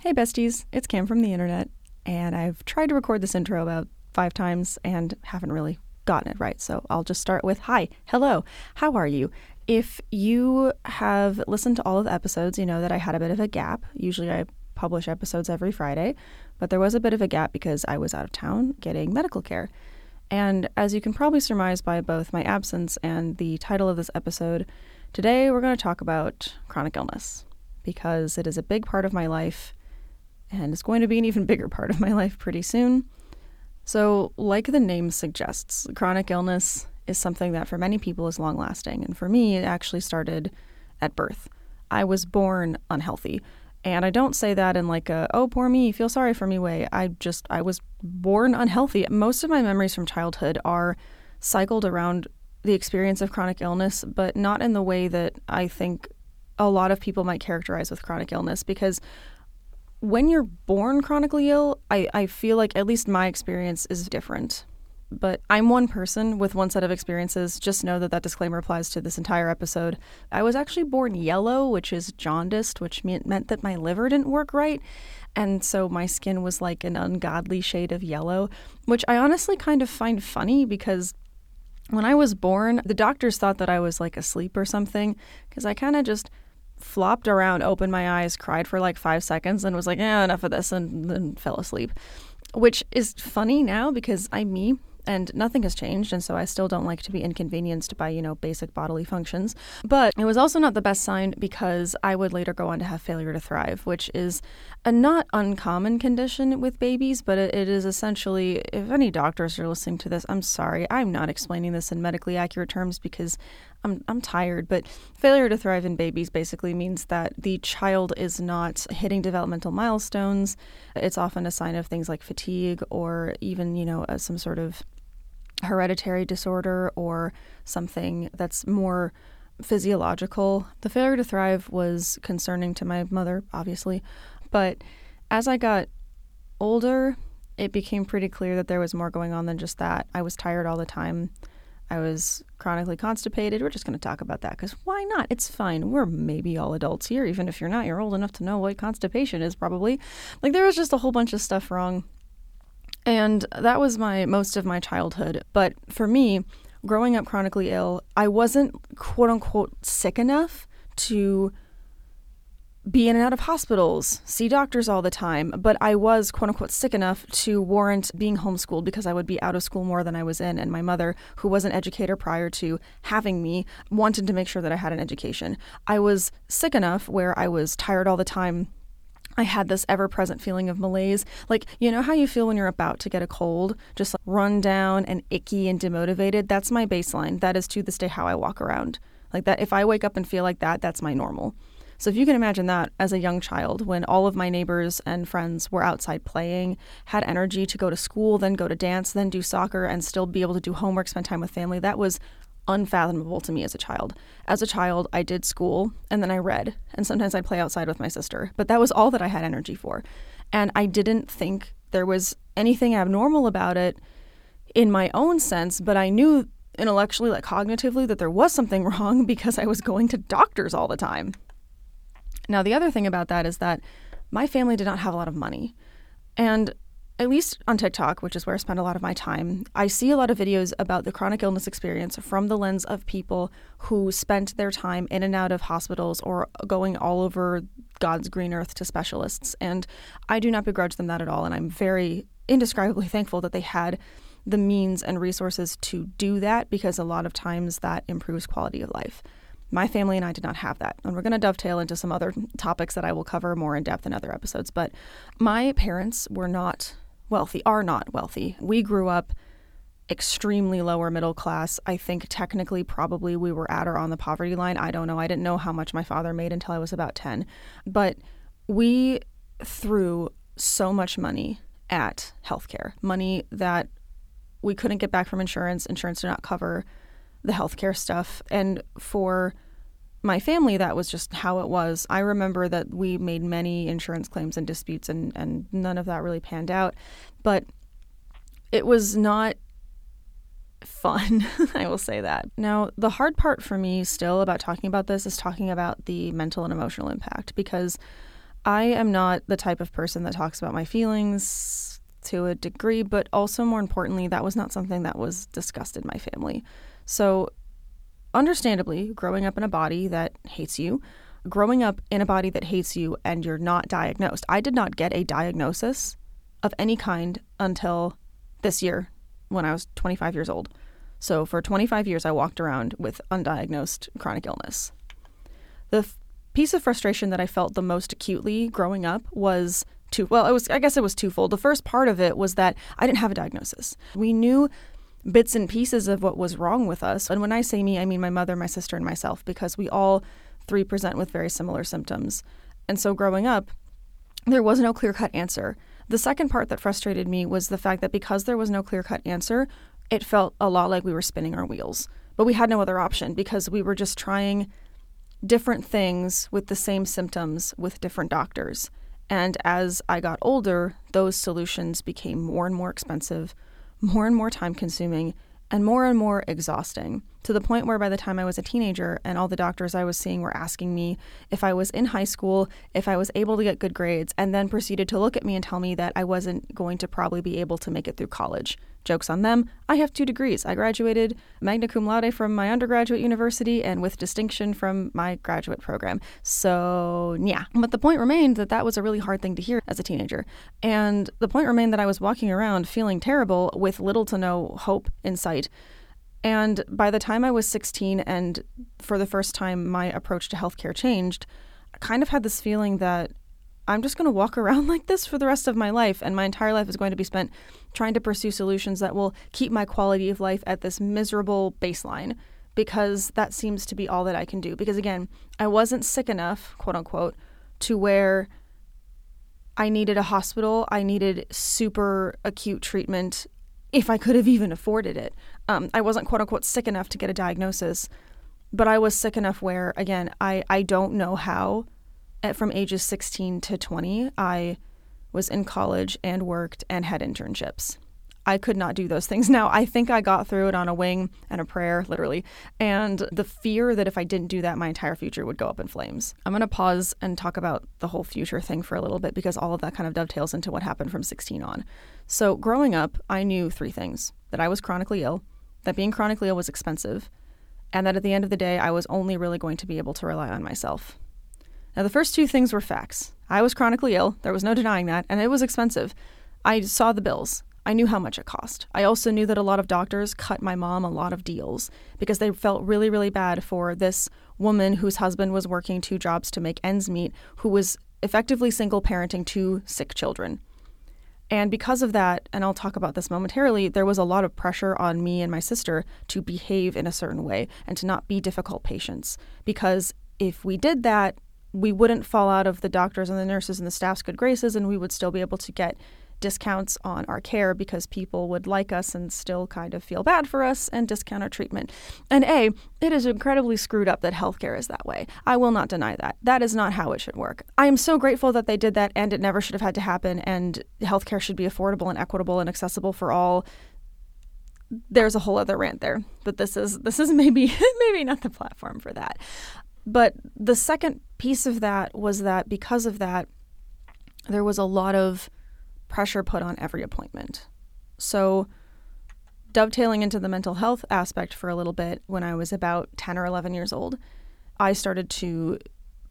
Hey, besties, it's Cam from the internet, and I've tried to record this intro about five times and haven't really gotten it right. So I'll just start with Hi, hello, how are you? If you have listened to all of the episodes, you know that I had a bit of a gap. Usually I publish episodes every Friday, but there was a bit of a gap because I was out of town getting medical care. And as you can probably surmise by both my absence and the title of this episode, today we're going to talk about chronic illness because it is a big part of my life and it's going to be an even bigger part of my life pretty soon. So, like the name suggests, chronic illness is something that for many people is long lasting. And for me, it actually started at birth. I was born unhealthy. And I don't say that in like a, oh, poor me, feel sorry for me way. I just, I was born unhealthy. Most of my memories from childhood are cycled around the experience of chronic illness, but not in the way that I think a lot of people might characterize with chronic illness because when you're born chronically ill, I, I feel like at least my experience is different. But I'm one person with one set of experiences. Just know that that disclaimer applies to this entire episode. I was actually born yellow, which is jaundiced, which meant that my liver didn't work right. And so my skin was like an ungodly shade of yellow, which I honestly kind of find funny because when I was born, the doctors thought that I was like asleep or something because I kind of just flopped around, opened my eyes, cried for like five seconds, and was like, yeah, enough of this, and then fell asleep. Which is funny now because I'm me and nothing has changed and so I still don't like to be inconvenienced by, you know, basic bodily functions. But it was also not the best sign because I would later go on to have failure to thrive, which is a not uncommon condition with babies, but it, is essentially if any doctors are listening to this, I'm sorry. I'm not explaining this in medically accurate terms because I'm I'm tired, but failure to thrive in babies basically means that the child is not hitting developmental milestones. It's often a sign of things like fatigue or even, you know, uh, some sort of hereditary disorder or something that's more physiological. The failure to thrive was concerning to my mother, obviously, but as I got older, it became pretty clear that there was more going on than just that. I was tired all the time. I was chronically constipated. We're just going to talk about that because why not? It's fine. We're maybe all adults here. Even if you're not, you're old enough to know what constipation is, probably. Like, there was just a whole bunch of stuff wrong and that was my most of my childhood. But for me, growing up chronically ill, I wasn't quote unquote sick enough to be in and out of hospitals, see doctors all the time, but I was quote unquote sick enough to warrant being homeschooled because I would be out of school more than I was in. And my mother, who was an educator prior to having me, wanted to make sure that I had an education. I was sick enough where I was tired all the time, I had this ever present feeling of malaise. Like, you know how you feel when you're about to get a cold, just like run down and icky and demotivated? That's my baseline. That is to this day how I walk around. Like that, if I wake up and feel like that, that's my normal. So if you can imagine that as a young child, when all of my neighbors and friends were outside playing, had energy to go to school, then go to dance, then do soccer, and still be able to do homework, spend time with family, that was unfathomable to me as a child. As a child, I did school and then I read, and sometimes I'd play outside with my sister, but that was all that I had energy for. And I didn't think there was anything abnormal about it in my own sense, but I knew intellectually, like cognitively, that there was something wrong because I was going to doctors all the time. Now, the other thing about that is that my family did not have a lot of money. And at least on TikTok, which is where I spend a lot of my time, I see a lot of videos about the chronic illness experience from the lens of people who spent their time in and out of hospitals or going all over God's green earth to specialists. And I do not begrudge them that at all. And I'm very indescribably thankful that they had the means and resources to do that because a lot of times that improves quality of life. My family and I did not have that. And we're going to dovetail into some other topics that I will cover more in depth in other episodes. But my parents were not wealthy are not wealthy. We grew up extremely lower middle class. I think technically, probably we were at or on the poverty line. I don't know. I didn't know how much my father made until I was about 10. But we threw so much money at healthcare, money that we couldn't get back from insurance. Insurance did not cover the healthcare stuff. And for my family, that was just how it was. I remember that we made many insurance claims and disputes, and, and none of that really panned out. But it was not fun. I will say that. Now, the hard part for me still about talking about this is talking about the mental and emotional impact because I am not the type of person that talks about my feelings to a degree, but also more importantly, that was not something that was discussed in my family. So, understandably, growing up in a body that hates you, growing up in a body that hates you and you're not diagnosed. I did not get a diagnosis of any kind until this year when I was 25 years old. So for 25 years, I walked around with undiagnosed chronic illness. The f- piece of frustration that I felt the most acutely growing up was two. Well, it was I guess it was twofold. The first part of it was that I didn't have a diagnosis. We knew bits and pieces of what was wrong with us, and when I say me, I mean my mother, my sister, and myself, because we all three present with very similar symptoms. And so growing up, there was no clear cut answer. The second part that frustrated me was the fact that because there was no clear cut answer, it felt a lot like we were spinning our wheels. But we had no other option because we were just trying different things with the same symptoms with different doctors. And as I got older, those solutions became more and more expensive, more and more time consuming, and more and more exhausting to the point where by the time I was a teenager and all the doctors I was seeing were asking me if I was in high school, if I was able to get good grades, and then proceeded to look at me and tell me that I wasn't going to probably be able to make it through college. Joke's on them. I have two degrees. I graduated magna cum laude from my undergraduate university and with distinction from my graduate program. So, yeah. But the point remained that that was a really hard thing to hear as a teenager. And the point remained that I was walking around feeling terrible with little to no hope in sight. And by the time I was 16 and for the first time my approach to healthcare changed, I kind of had this feeling that I'm just going to walk around like this for the rest of my life, and my entire life is going to be spent trying to pursue solutions that will keep my quality of life at this miserable baseline because that seems to be all that I can do. Because again, I wasn't sick enough, quote unquote, to where I needed a hospital, I needed super acute treatment if I could have even afforded it. Um, I wasn't quote unquote sick enough to get a diagnosis, but I was sick enough where, again, I, I don't know how at, from ages 16 to 20, I was in college and worked and had internships. I could not do those things. Now, I think I got through it on a wing and a prayer, literally, and the fear that if I didn't do that, my entire future would go up in flames. I'm going to pause and talk about the whole future thing for a little bit because all of that kind of dovetails into what happened from 16 on. So, growing up, I knew three things that I was chronically ill, that being chronically ill was expensive, and that at the end of the day, I was only really going to be able to rely on myself. Now, the first two things were facts. I was chronically ill, there was no denying that, and it was expensive. I saw the bills. I knew how much it cost. I also knew that a lot of doctors cut my mom a lot of deals because they felt really, really bad for this woman whose husband was working two jobs to make ends meet, who was effectively single parenting two sick children. And because of that, and I'll talk about this momentarily, there was a lot of pressure on me and my sister to behave in a certain way and to not be difficult patients. Because if we did that, we wouldn't fall out of the doctors and the nurses and the staff's good graces, and we would still be able to get discounts on our care because people would like us and still kind of feel bad for us and discount our treatment. And A, it is incredibly screwed up that healthcare is that way. I will not deny that. That is not how it should work. I am so grateful that they did that and it never should have had to happen and healthcare should be affordable and equitable and accessible for all there's a whole other rant there but this is this is maybe maybe not the platform for that but the second piece of that was that because of that there was a lot of pressure put on every appointment. So, dovetailing into the mental health aspect for a little bit, when I was about 10 or 11 years old, I started to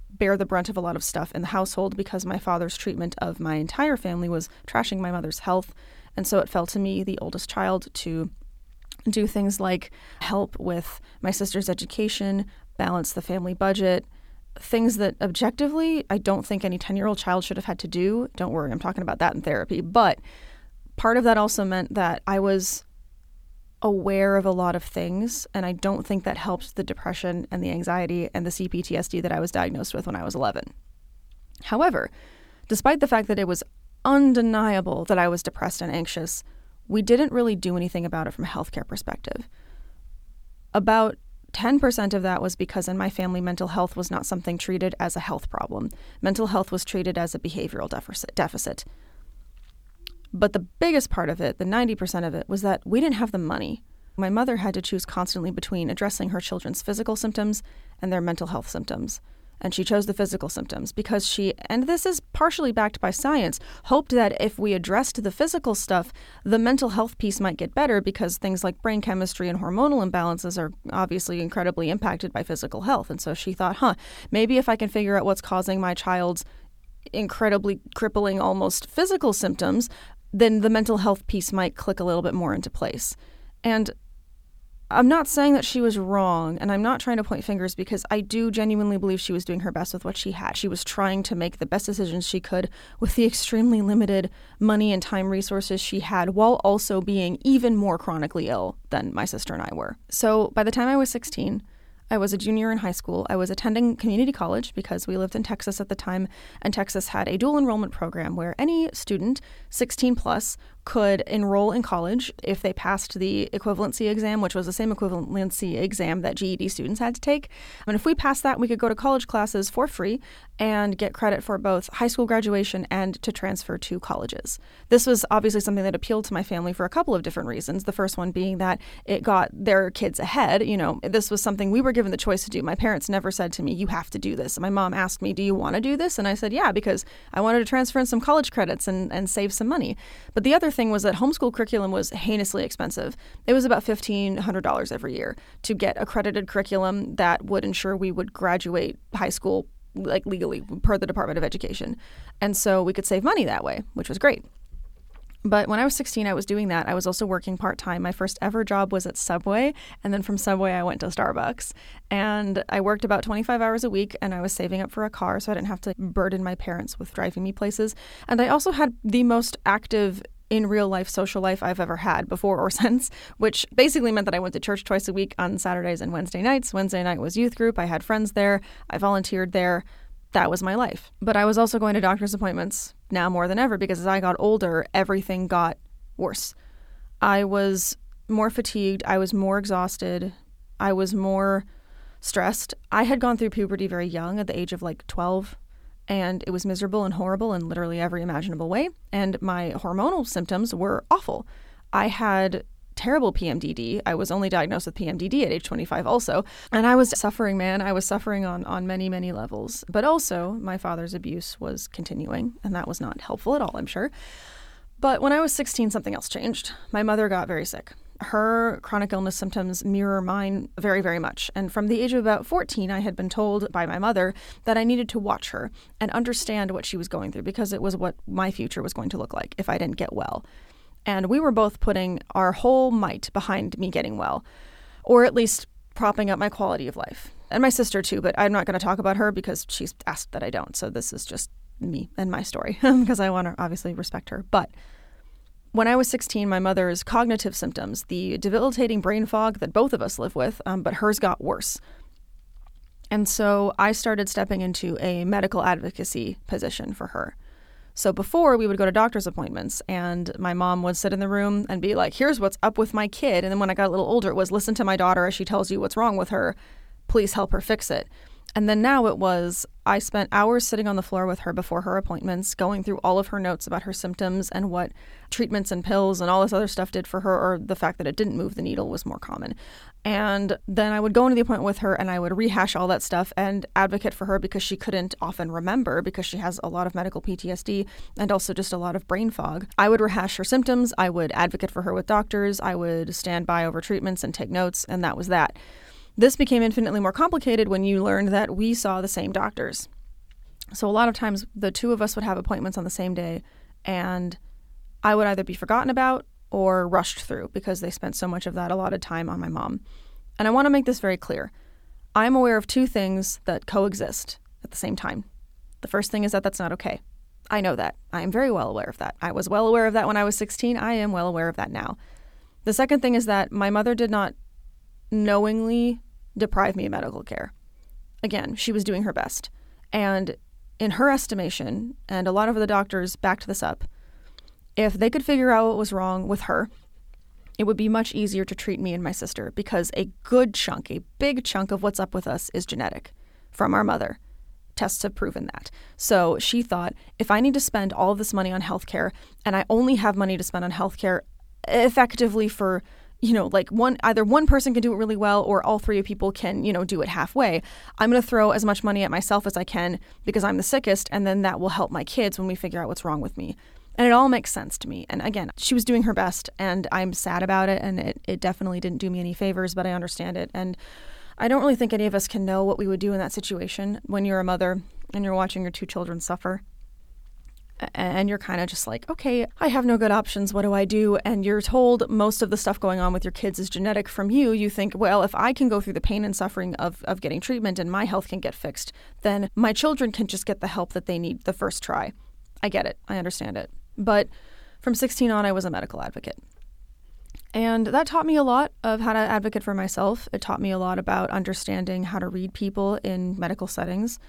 bear the brunt of a lot of stuff in the household because my father's treatment of my entire family was trashing my mother's health. And so it fell to me, the oldest child, to do things like help with my sister's education, balance the family budget, things that objectively I don't think any 10 year old child should have had to do. Don't worry, I'm talking about that in therapy. But part of that also meant that I was aware of a lot of things, and I don't think that helped the depression and the anxiety and the CPTSD that I was diagnosed with when I was 11. However, despite the fact that it was undeniable that I was depressed and anxious, we didn't really do anything about it from a healthcare perspective. About 10% of that was because in my family, mental health was not something treated as a health problem. Mental health was treated as a behavioral deficit. But the biggest part of it, the 90% of it, was that we didn't have the money. My mother had to choose constantly between addressing her children's physical symptoms and their mental health symptoms. And she chose the physical symptoms because she, and this is partially backed by science, hoped that if we addressed the physical stuff, the mental health piece might get better because things like brain chemistry and hormonal imbalances are obviously incredibly impacted by physical health. And so she thought, huh, maybe if I can figure out what's causing my child's incredibly crippling, almost physical symptoms, then the mental health piece might click a little bit more into place. And I'm not saying that she was wrong, and I'm not trying to point fingers because I do genuinely believe she was doing her best with what she had. She was trying to make the best decisions she could with the extremely limited money and time resources she had, while also being even more chronically ill than my sister and I were. So by the time I was 16, I was a junior in high school. I was attending community college because we lived in Texas at the time, and Texas had a dual enrollment program where any student, 16 plus, could enroll in college if they passed the equivalency exam, which was the same equivalency exam that GED students had to take. And if we passed that, we could go to college classes for free and get credit for both high school graduation and to transfer to colleges. This was obviously something that appealed to my family for a couple of different reasons. The first one being that it got their kids ahead. You know, this was something we were given the choice to do. My parents never said to me, You have to do this. My mom asked me, Do you want to do this? And I said, Yeah, because I wanted to transfer in some college credits and, and save some money. But the other thing was that homeschool curriculum was heinously expensive. It was about $1,500 every year to get accredited curriculum that would ensure we would graduate high school like legally per the Department of Education. And so we could save money that way, which was great. But when I was 16, I was doing that. I was also working part time. My first ever job was at Subway. And then from Subway, I went to Starbucks. And I worked about 25 hours a week and I was saving up for a car so I didn't have to burden my parents with driving me places. And I also had the most active in real life social life I've ever had before or since, which basically meant that I went to church twice a week on Saturdays and Wednesday nights. Wednesday night was youth group. I had friends there. I volunteered there. That was my life. But I was also going to doctor's appointments now more than ever because as I got older, everything got worse. I was more fatigued. I was more exhausted. I was more stressed. I had gone through puberty very young at the age of like 12, and it was miserable and horrible in literally every imaginable way. And my hormonal symptoms were awful. I had terrible PMDD. I was only diagnosed with PMDD at age 25 also. And I was suffering, man. I was suffering on, on many, many levels. But also, my father's abuse was continuing, and that was not helpful at all, I'm sure. But when I was 16, something else changed. My mother got very sick her chronic illness symptoms mirror mine very, very much. And from the age of about 14, I had been told by my mother that I needed to watch her and understand what she was going through because it was what my future was going to look like if I didn't get well. And we were both putting our whole might behind me getting well, or at least propping up my quality of life. And my sister, too, but I'm not going to talk about her because she's asked that I don't. So this is just me and my story because I want to obviously respect her. But when I was 16, my mother's cognitive symptoms, the debilitating brain fog that both of us live with, um, but hers got worse. And so I started stepping into a medical advocacy position for her. So before we would go to doctor's appointments and my mom would sit in the room and be like, here's what's up with my kid. And then when I got a little older, it was listen to my daughter as she tells you what's wrong with her. Please help her fix it. And then now it was, I spent hours sitting on the floor with her before her appointments, going through all of her notes about her symptoms and what treatments and pills and all this other stuff did for her, or the fact that it didn't move the needle was more common. And then I would go into the appointment with her and I would rehash all that stuff and advocate for her because she couldn't often remember because she has a lot of medical PTSD and also just a lot of brain fog. I would rehash her symptoms, I would advocate for her with doctors, I would stand by over treatments and take notes, and that was that. This became infinitely more complicated when you learned that we saw the same doctors. So a lot of times the two of us would have appointments on the same day and I would either be forgotten about or rushed through because they spent so much of that allotted time on my mom. And I want to make this very clear. I'm aware of two things that coexist at the same time. The first thing is that that's not okay. I know that. I am very well aware of that. I was well aware of that when I was 16. I am well aware of that now. The second thing is that my mother did not knowingly deprive me of medical care. Again, she was doing her best. And in her estimation, and a lot of the doctors backed this up, if they could figure out what was wrong with her, it would be much easier to treat me and my sister because a good chunk, a big chunk of what's up with us is genetic from our mother. Tests have proven that. So she thought if I need to spend all this money on healthcare and I only have money to spend on healthcare effectively for you know, like one either one person can do it really well or all three people can, you know, do it halfway. I'm going to throw as much money at myself as I can because I'm the sickest and then that will help my kids when we figure out what's wrong with me. And it all makes sense to me. And again, she was doing her best and I'm sad about it and it, it definitely didn't do me any favors, but I understand it. And I don't really think any of us can know what we would do in that situation when you're a mother and you're watching your two children suffer and you're kind of just like, okay, I have no good options. What do I do? And you're told most of the stuff going on with your kids is genetic from you. You think, well, if I can go through the pain and suffering of, of getting treatment and my health can get fixed, then my children can just get the help that they need the first try. I get it. I understand it. But from 16 on, I was a medical advocate. And that taught me a lot of how to advocate for myself. It taught me a lot about understanding how to read people in medical settings.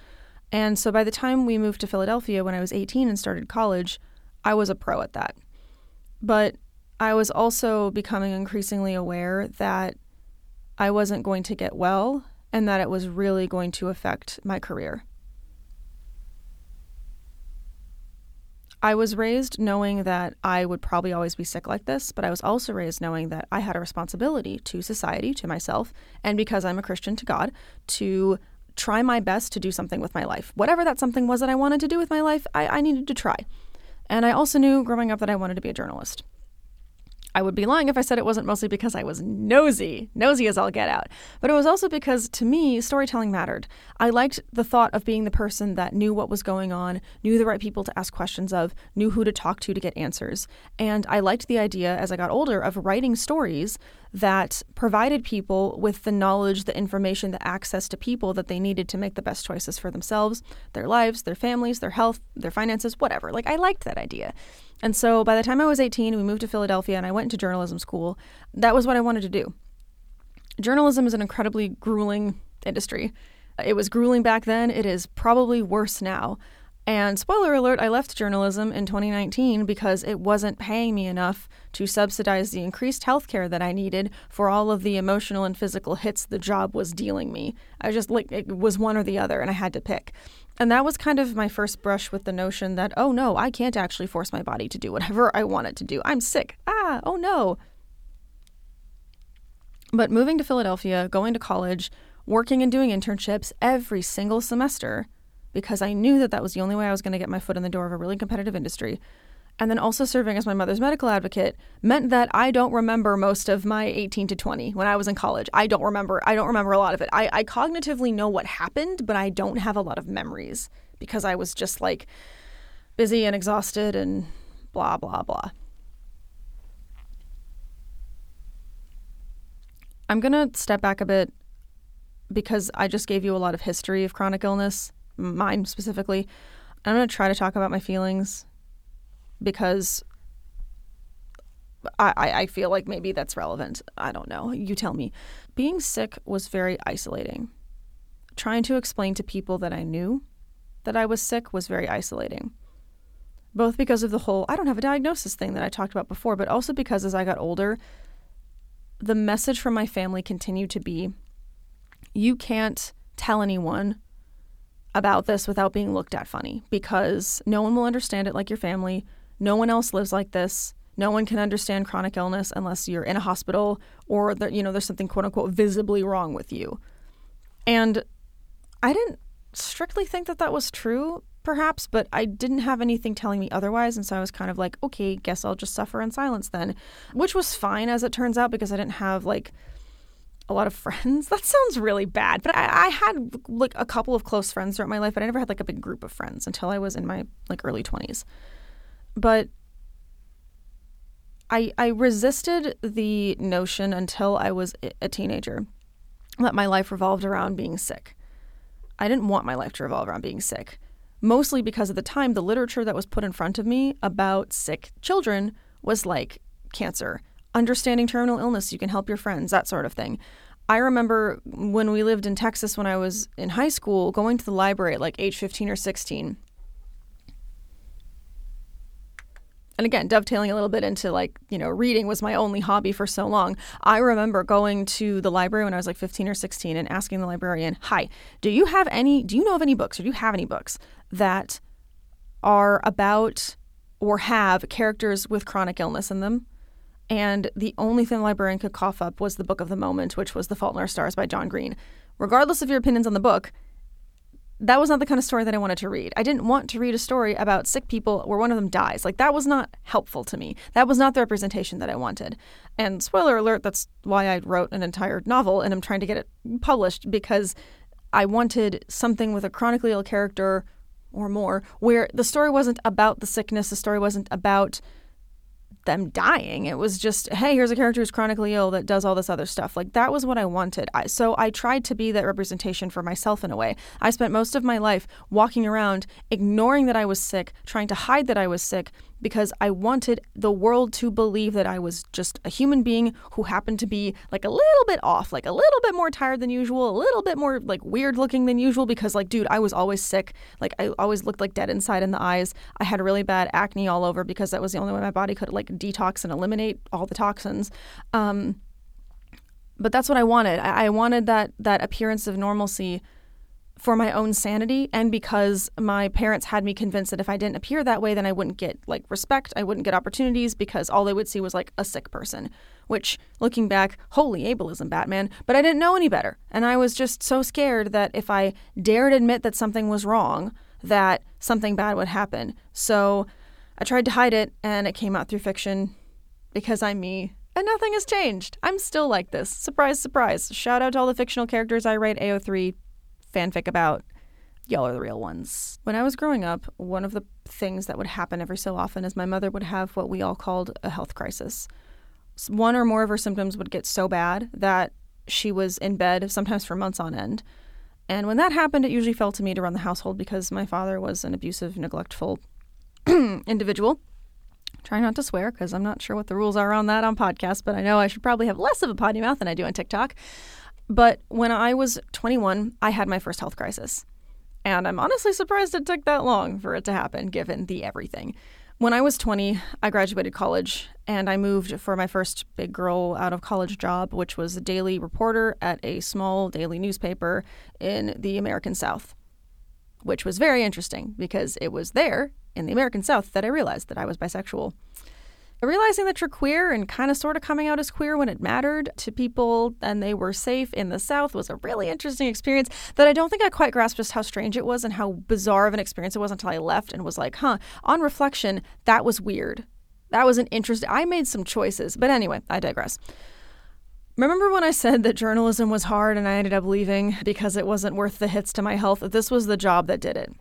And so by the time we moved to Philadelphia when I was 18 and started college, I was a pro at that. But I was also becoming increasingly aware that I wasn't going to get well and that it was really going to affect my career. I was raised knowing that I would probably always be sick like this, but I was also raised knowing that I had a responsibility to society, to myself, and because I'm a Christian, to God, to try my best to do something with my life. Whatever that something was that I wanted to do with my life, I, I needed to try. And I also knew growing up that I wanted to be a journalist. I would be lying if I said it wasn't mostly because I was nosy, nosy as all get out. But it was also because to me, storytelling mattered. I liked the thought of being the person that knew what was going on, knew the right people to ask questions of, knew who to talk to to get answers. And I liked the idea as I got older of writing stories that provided people with the knowledge, the information, the access to people that they needed to make the best choices for themselves, their lives, their families, their health, their finances, whatever. Like I liked that idea. And so by the time I was 18, we moved to Philadelphia and I went into journalism school. That was what I wanted to do. Journalism is an incredibly grueling industry. It was grueling back then, it is probably worse now. And spoiler alert, I left journalism in 2019 because it wasn't paying me enough to subsidize the increased health care that I needed for all of the emotional and physical hits the job was dealing me. I just like it was one or the other and I had to pick. And that was kind of my first brush with the notion that, oh no, I can't actually force my body to do whatever I want it to do. I'm sick. Ah, oh no. But moving to Philadelphia, going to college, working and doing internships every single semester, because I knew that that was the only way I was going to get my foot in the door of a really competitive industry, and then also serving as my mother's medical advocate meant that I don't remember most of my 18 to 20 when I was in college. I don't remember. I don't remember a lot of it. I, I cognitively know what happened, but I don't have a lot of memories because I was just like busy and exhausted and blah, blah, blah. I'm going to step back a bit because I just gave you a lot of history of chronic illness, mine specifically. I'm going to try to talk about my feelings because I, I feel like maybe that's relevant. I don't know. You tell me. Being sick was very isolating. Trying to explain to people that I knew that I was sick was very isolating. Both because of the whole I don't have a diagnosis thing that I talked about before, but also because as I got older, the message from my family continued to be you can't tell anyone about this without being looked at funny because no one will understand it like your family no one else lives like this. No one can understand chronic illness unless you're in a hospital or that you know there's something quote unquote visibly wrong with you. And I didn't strictly think that that was true, perhaps, but I didn't have anything telling me otherwise, and so I was kind of like, okay, guess I'll just suffer in silence then, which was fine as it turns out because I didn't have like a lot of friends. That sounds really bad, but I, I, had like a couple of close friends throughout my life, but I never had like a big group of friends until I was in my like early twenties. But I I resisted the notion until I was a teenager that my life revolved around being sick. I didn't want my life to revolve around being sick, mostly because at the time the literature that was put in front of me about sick children was like cancer, understanding terminal illness, you can help your friends, that sort of thing. I remember when we lived in Texas when I was in high school, going to the library at like age 15 or 16 and again, dovetailing a little bit into like, you know, reading was my only hobby for so long. I remember going to the library when I was like 15 or 16 and asking the librarian, Hi, do you have any, do you know of any books or do you have any books that are about or have characters with chronic illness in them? And the only thing the librarian could cough up was the book of the moment, which was The Fault in Our Stars by John Green. Regardless of your opinions on the book, that was not the kind of story that I wanted to read. I didn't want to read a story about sick people where one of them dies. Like, that was not helpful to me. That was not the representation that I wanted. And spoiler alert, that's why I wrote an entire novel and I'm trying to get it published because I wanted something with a chronically ill character or more where the story wasn't about the sickness, the story wasn't about them dying. It was just, hey, here's a character who's chronically ill that does all this other stuff. Like that was what I wanted. I, so I tried to be that representation for myself in a way. I spent most of my life walking around, ignoring that I was sick, trying to hide that I was sick, because I wanted the world to believe that I was just a human being who happened to be like a little bit off, like a little bit more tired than usual, a little bit more like weird looking than usual because like dude, I was always sick. Like I always looked like dead inside in the eyes. I had really bad acne all over because that was the only way my body could like detox and eliminate all the toxins. Um, but that's what I wanted. I, I wanted that that appearance of normalcy for my own sanity and because my parents had me convinced that if I didn't appear that way, then I wouldn't get like respect, I wouldn't get opportunities because all they would see was like a sick person. Which, looking back, holy ableism, Batman. But I didn't know any better. And I was just so scared that if I dared admit that something was wrong, that something bad would happen. So I tried to hide it and it came out through fiction because I'm me and nothing has changed. I'm still like this. Surprise, surprise. Shout out to all the fictional characters I write AO3 fanfic about. Y'all are the real ones. When I was growing up, one of the things that would happen every so often is my mother would have what we all called a health crisis. One or more of her symptoms would get so bad that she was in bed, sometimes for months on end. And when that happened, it usually fell to me to run the household because my father was an abusive, neglectful individual. Try not to swear because I'm not sure what the rules are on that on podcasts, but I know I should probably have less of a potty mouth than I do on TikTok. But when I was 21, I had my first health crisis. And I'm honestly surprised it took that long for it to happen, given the everything. When I was 20, I graduated college and I moved for my first big girl out of college job, which was a daily reporter at a small daily newspaper in the American South, which was very interesting because it was there in the American South that I realized that I was bisexual. Realizing that you're queer and kind of sort of coming out as queer when it mattered to people and they were safe in the South was a really interesting experience that I don't think I quite grasped just how strange it was and how bizarre of an experience it was until I left and was like, huh, on reflection, that was weird. That was an interesting. I made some choices. But anyway, I digress. Remember when I said that journalism was hard and I ended up leaving because it wasn't worth the hits to my health? This was the job that did it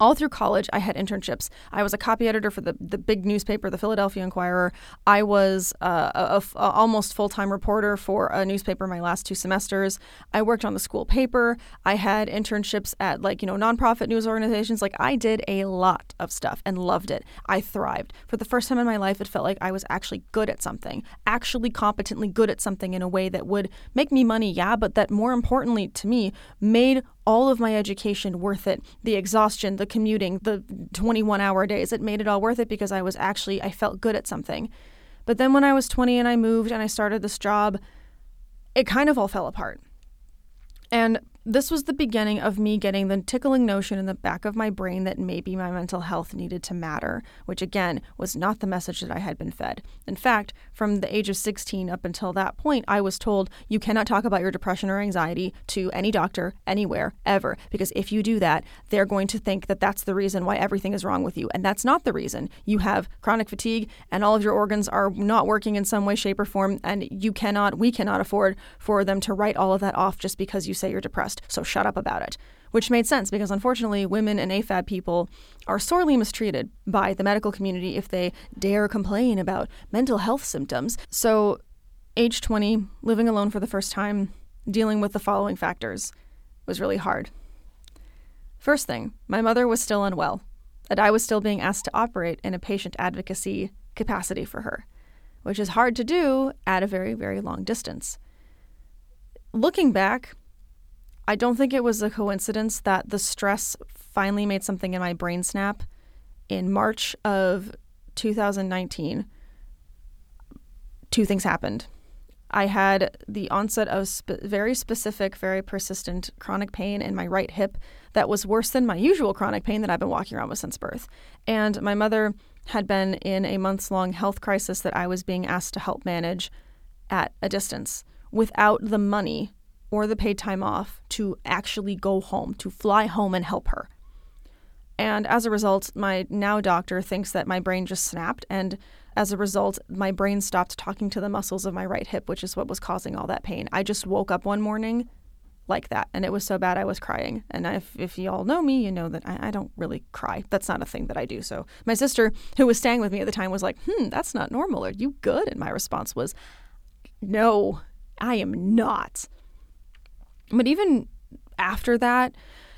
all through college, I had internships. I was a copy editor for the, the big newspaper, the Philadelphia Inquirer. I was uh, a, almost full time reporter for a newspaper my last two semesters. I worked on the school paper. I had internships at like, you know, nonprofit news organizations. Like, I did a lot of stuff and loved it. I thrived. For the first time in my life, it felt like I was actually good at something, actually competently good at something in a way that would make me money, yeah, but that more importantly to me made all of my education worth it. The exhaustion, the commuting, the 21 hour days, it made it all worth it because I was actually, I felt good at something. But then when I was 20 and I moved and I started this job, it kind of all fell apart. And this was the beginning of me getting the tickling notion in the back of my brain that maybe my mental health needed to matter, which again was not the message that I had been fed. In fact, from the age of 16 up until that point, I was told you cannot talk about your depression or anxiety to any doctor, anywhere, ever, because if you do that, they're going to think that that's the reason why everything is wrong with you. And that's not the reason. You have chronic fatigue and all of your organs are not working in some way, shape, or form, and you cannot, we cannot afford for them to write all of that off just because you say you're depressed so shut up about it. Which made sense because unfortunately, women and AFAB people are sorely mistreated by the medical community if they dare complain about mental health symptoms. So, age 20, living alone for the first time, dealing with the following factors was really hard. First thing, my mother was still unwell, and I was still being asked to operate in a patient advocacy capacity for her, which is hard to do at a very, very long distance. Looking back, I don't think it was a coincidence that the stress finally made something in my brain snap in March of 2019. Two things happened. I had the onset of very specific, very persistent chronic pain in my right hip that was worse than my usual chronic pain that I've been walking around with since birth. And my mother had been in a months long health crisis that I was being asked to help manage at a distance without the money or the paid time off to actually go home, to fly home and help her. And as a result, my now doctor thinks that my brain just snapped. And as a result, my brain stopped talking to the muscles of my right hip, which is what was causing all that pain. I just woke up one morning like that. And it was so bad I was crying. And if, if you all know me, you know that I, I, don't really cry. That's not a thing that I do. So my sister, who was staying with me at the time, was like, hmm, that's not normal. Are you good? And my response was, no, I am not. But even after that,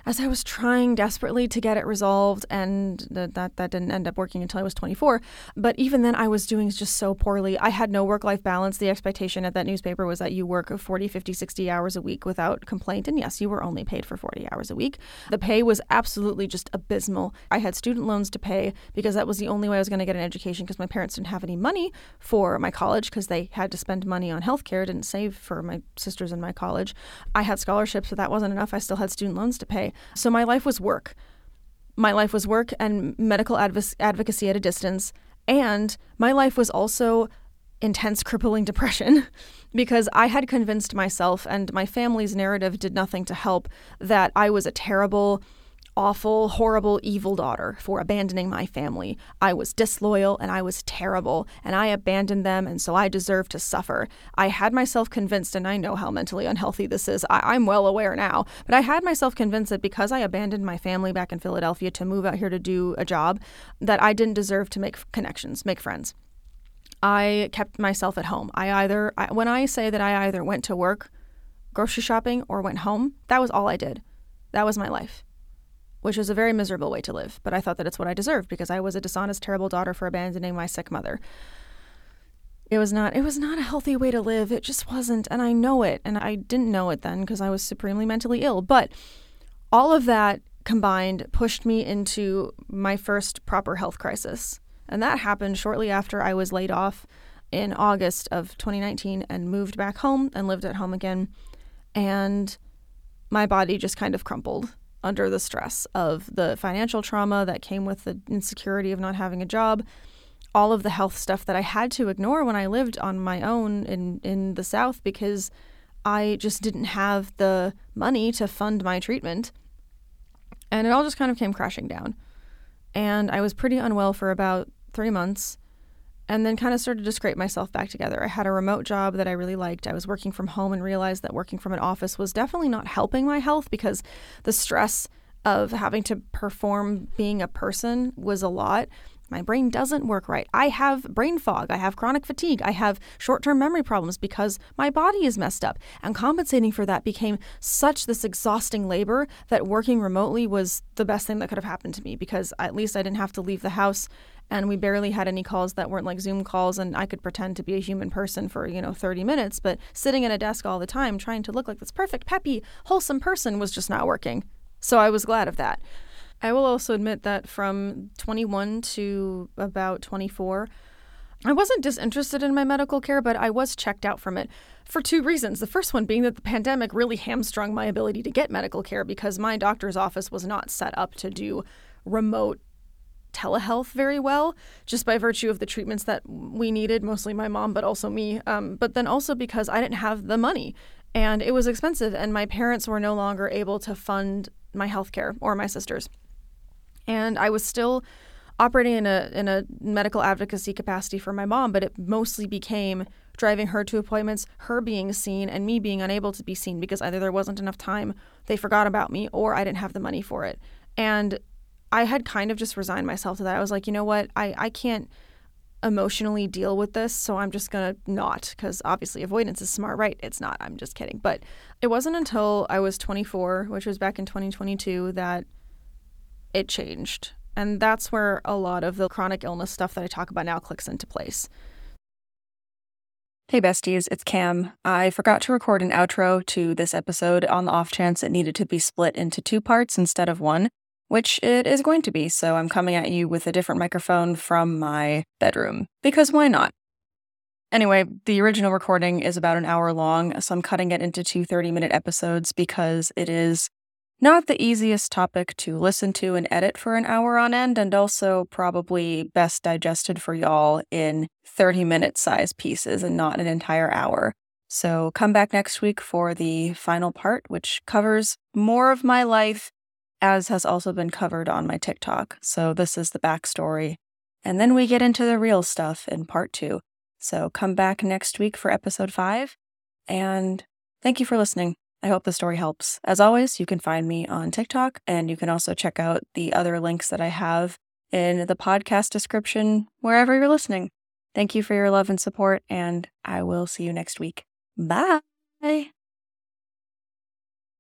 as I was trying desperately to get it resolved, and that that didn't end up working until I was 24. But even then, I was doing just so poorly. I had no work life balance. The expectation at that newspaper was that you work 40, 50, 60 hours a week without complaint. And yes, you were only paid for 40 hours a week. The pay was absolutely just abysmal. I had student loans to pay because that was the only way I was going to get an education because my parents didn't have any money for my college because they had to spend money on healthcare, didn't save for my sisters in my college. I had scholarships, but that wasn't enough. I still had student loans to pay. So my life was work. My life was work and medical adv- advocacy at a distance. And my life was also intense, crippling depression because I had convinced myself, and my family's narrative did nothing to help, that I was a terrible, awful, horrible, evil daughter for abandoning my family. I was disloyal and I was terrible, and I abandoned them, and so I deserved to suffer. I had myself convinced, and I know how mentally unhealthy this is, I- am well aware now, but I had myself convinced that because I abandoned my family back in Philadelphia to move out here to do a job, that I didn't deserve to make connections, make friends. I kept myself at home. I either, I, when I say that I either went to work, grocery shopping, or went home, that was all I did. That was my life which was a very miserable way to live, but I thought that it's what I deserved because I was a dishonest, terrible daughter for abandoning my sick mother. It was not it was not a healthy way to live. It just wasn't, and I know it, and I didn't know it then because I was supremely mentally ill. But all of that combined pushed me into my first proper health crisis. And that happened shortly after I was laid off in August of 2019 and moved back home and lived at home again. And my body just kind of crumpled under the stress of the financial trauma that came with the insecurity of not having a job, all of the health stuff that I had to ignore when I lived on my own in, in the South because I just didn't have the money to fund my treatment. And it all just kind of came crashing down. And I was pretty unwell for about three months and then kind of started to scrape myself back together. I had a remote job that I really liked. I was working from home and realized that working from an office was definitely not helping my health because the stress of having to perform being a person was a lot. My brain doesn't work right. I have brain fog. I have chronic fatigue. I have short term memory problems because my body is messed up. And compensating for that became such this exhausting labor that working remotely was the best thing that could have happened to me because at least I didn't have to leave the house and we barely had any calls that weren't like Zoom calls and I could pretend to be a human person for, you know, 30 minutes, but sitting at a desk all the time trying to look like this perfect, peppy, wholesome person was just not working. So I was glad of that. I will also admit that from 21 to about 24, I wasn't disinterested in my medical care, but I was checked out from it for two reasons. The first one being that the pandemic really hamstrung my ability to get medical care because my doctor's office was not set up to do remote telehealth very well, just by virtue of the treatments that we needed, mostly my mom, but also me. Um, but then also because I didn't have the money and it was expensive, and my parents were no longer able to fund my health care or my sister's. And I was still operating in a in a medical advocacy capacity for my mom, but it mostly became driving her to appointments, her being seen, and me being unable to be seen because either there wasn't enough time, they forgot about me, or I didn't have the money for it. And I had kind of just resigned myself to that. I was like, you know what? I, I can't emotionally deal with this, so I'm just going to not, because obviously avoidance is smart, right? It's not. I'm just kidding. But it wasn't until I was 24, which was back in 2022, that it changed. And that's where a lot of the chronic illness stuff that I talk about now clicks into place. Hey besties, it's Cam. I forgot to record an outro to this episode on the off chance it needed to be split into two parts instead of one which it is going to be. So I'm coming at you with a different microphone from my bedroom, because why not? Anyway, the original recording is about an hour long, so I'm cutting it into two 30 minute episodes because it is not the easiest topic to listen to and edit for an hour on end, and also probably best digested for y'all in 30 minute size pieces and not an entire hour. So come back next week for the final part, which covers more of my life, as has also been covered on my TikTok. So this is the backstory. And then we get into the real stuff in part two. So come back next week for episode five. And thank you for listening. I hope the story helps. As always, you can find me on TikTok, and you can also check out the other links that I have in the podcast description wherever you're listening. Thank you for your love and support, and I will see you next week. Bye.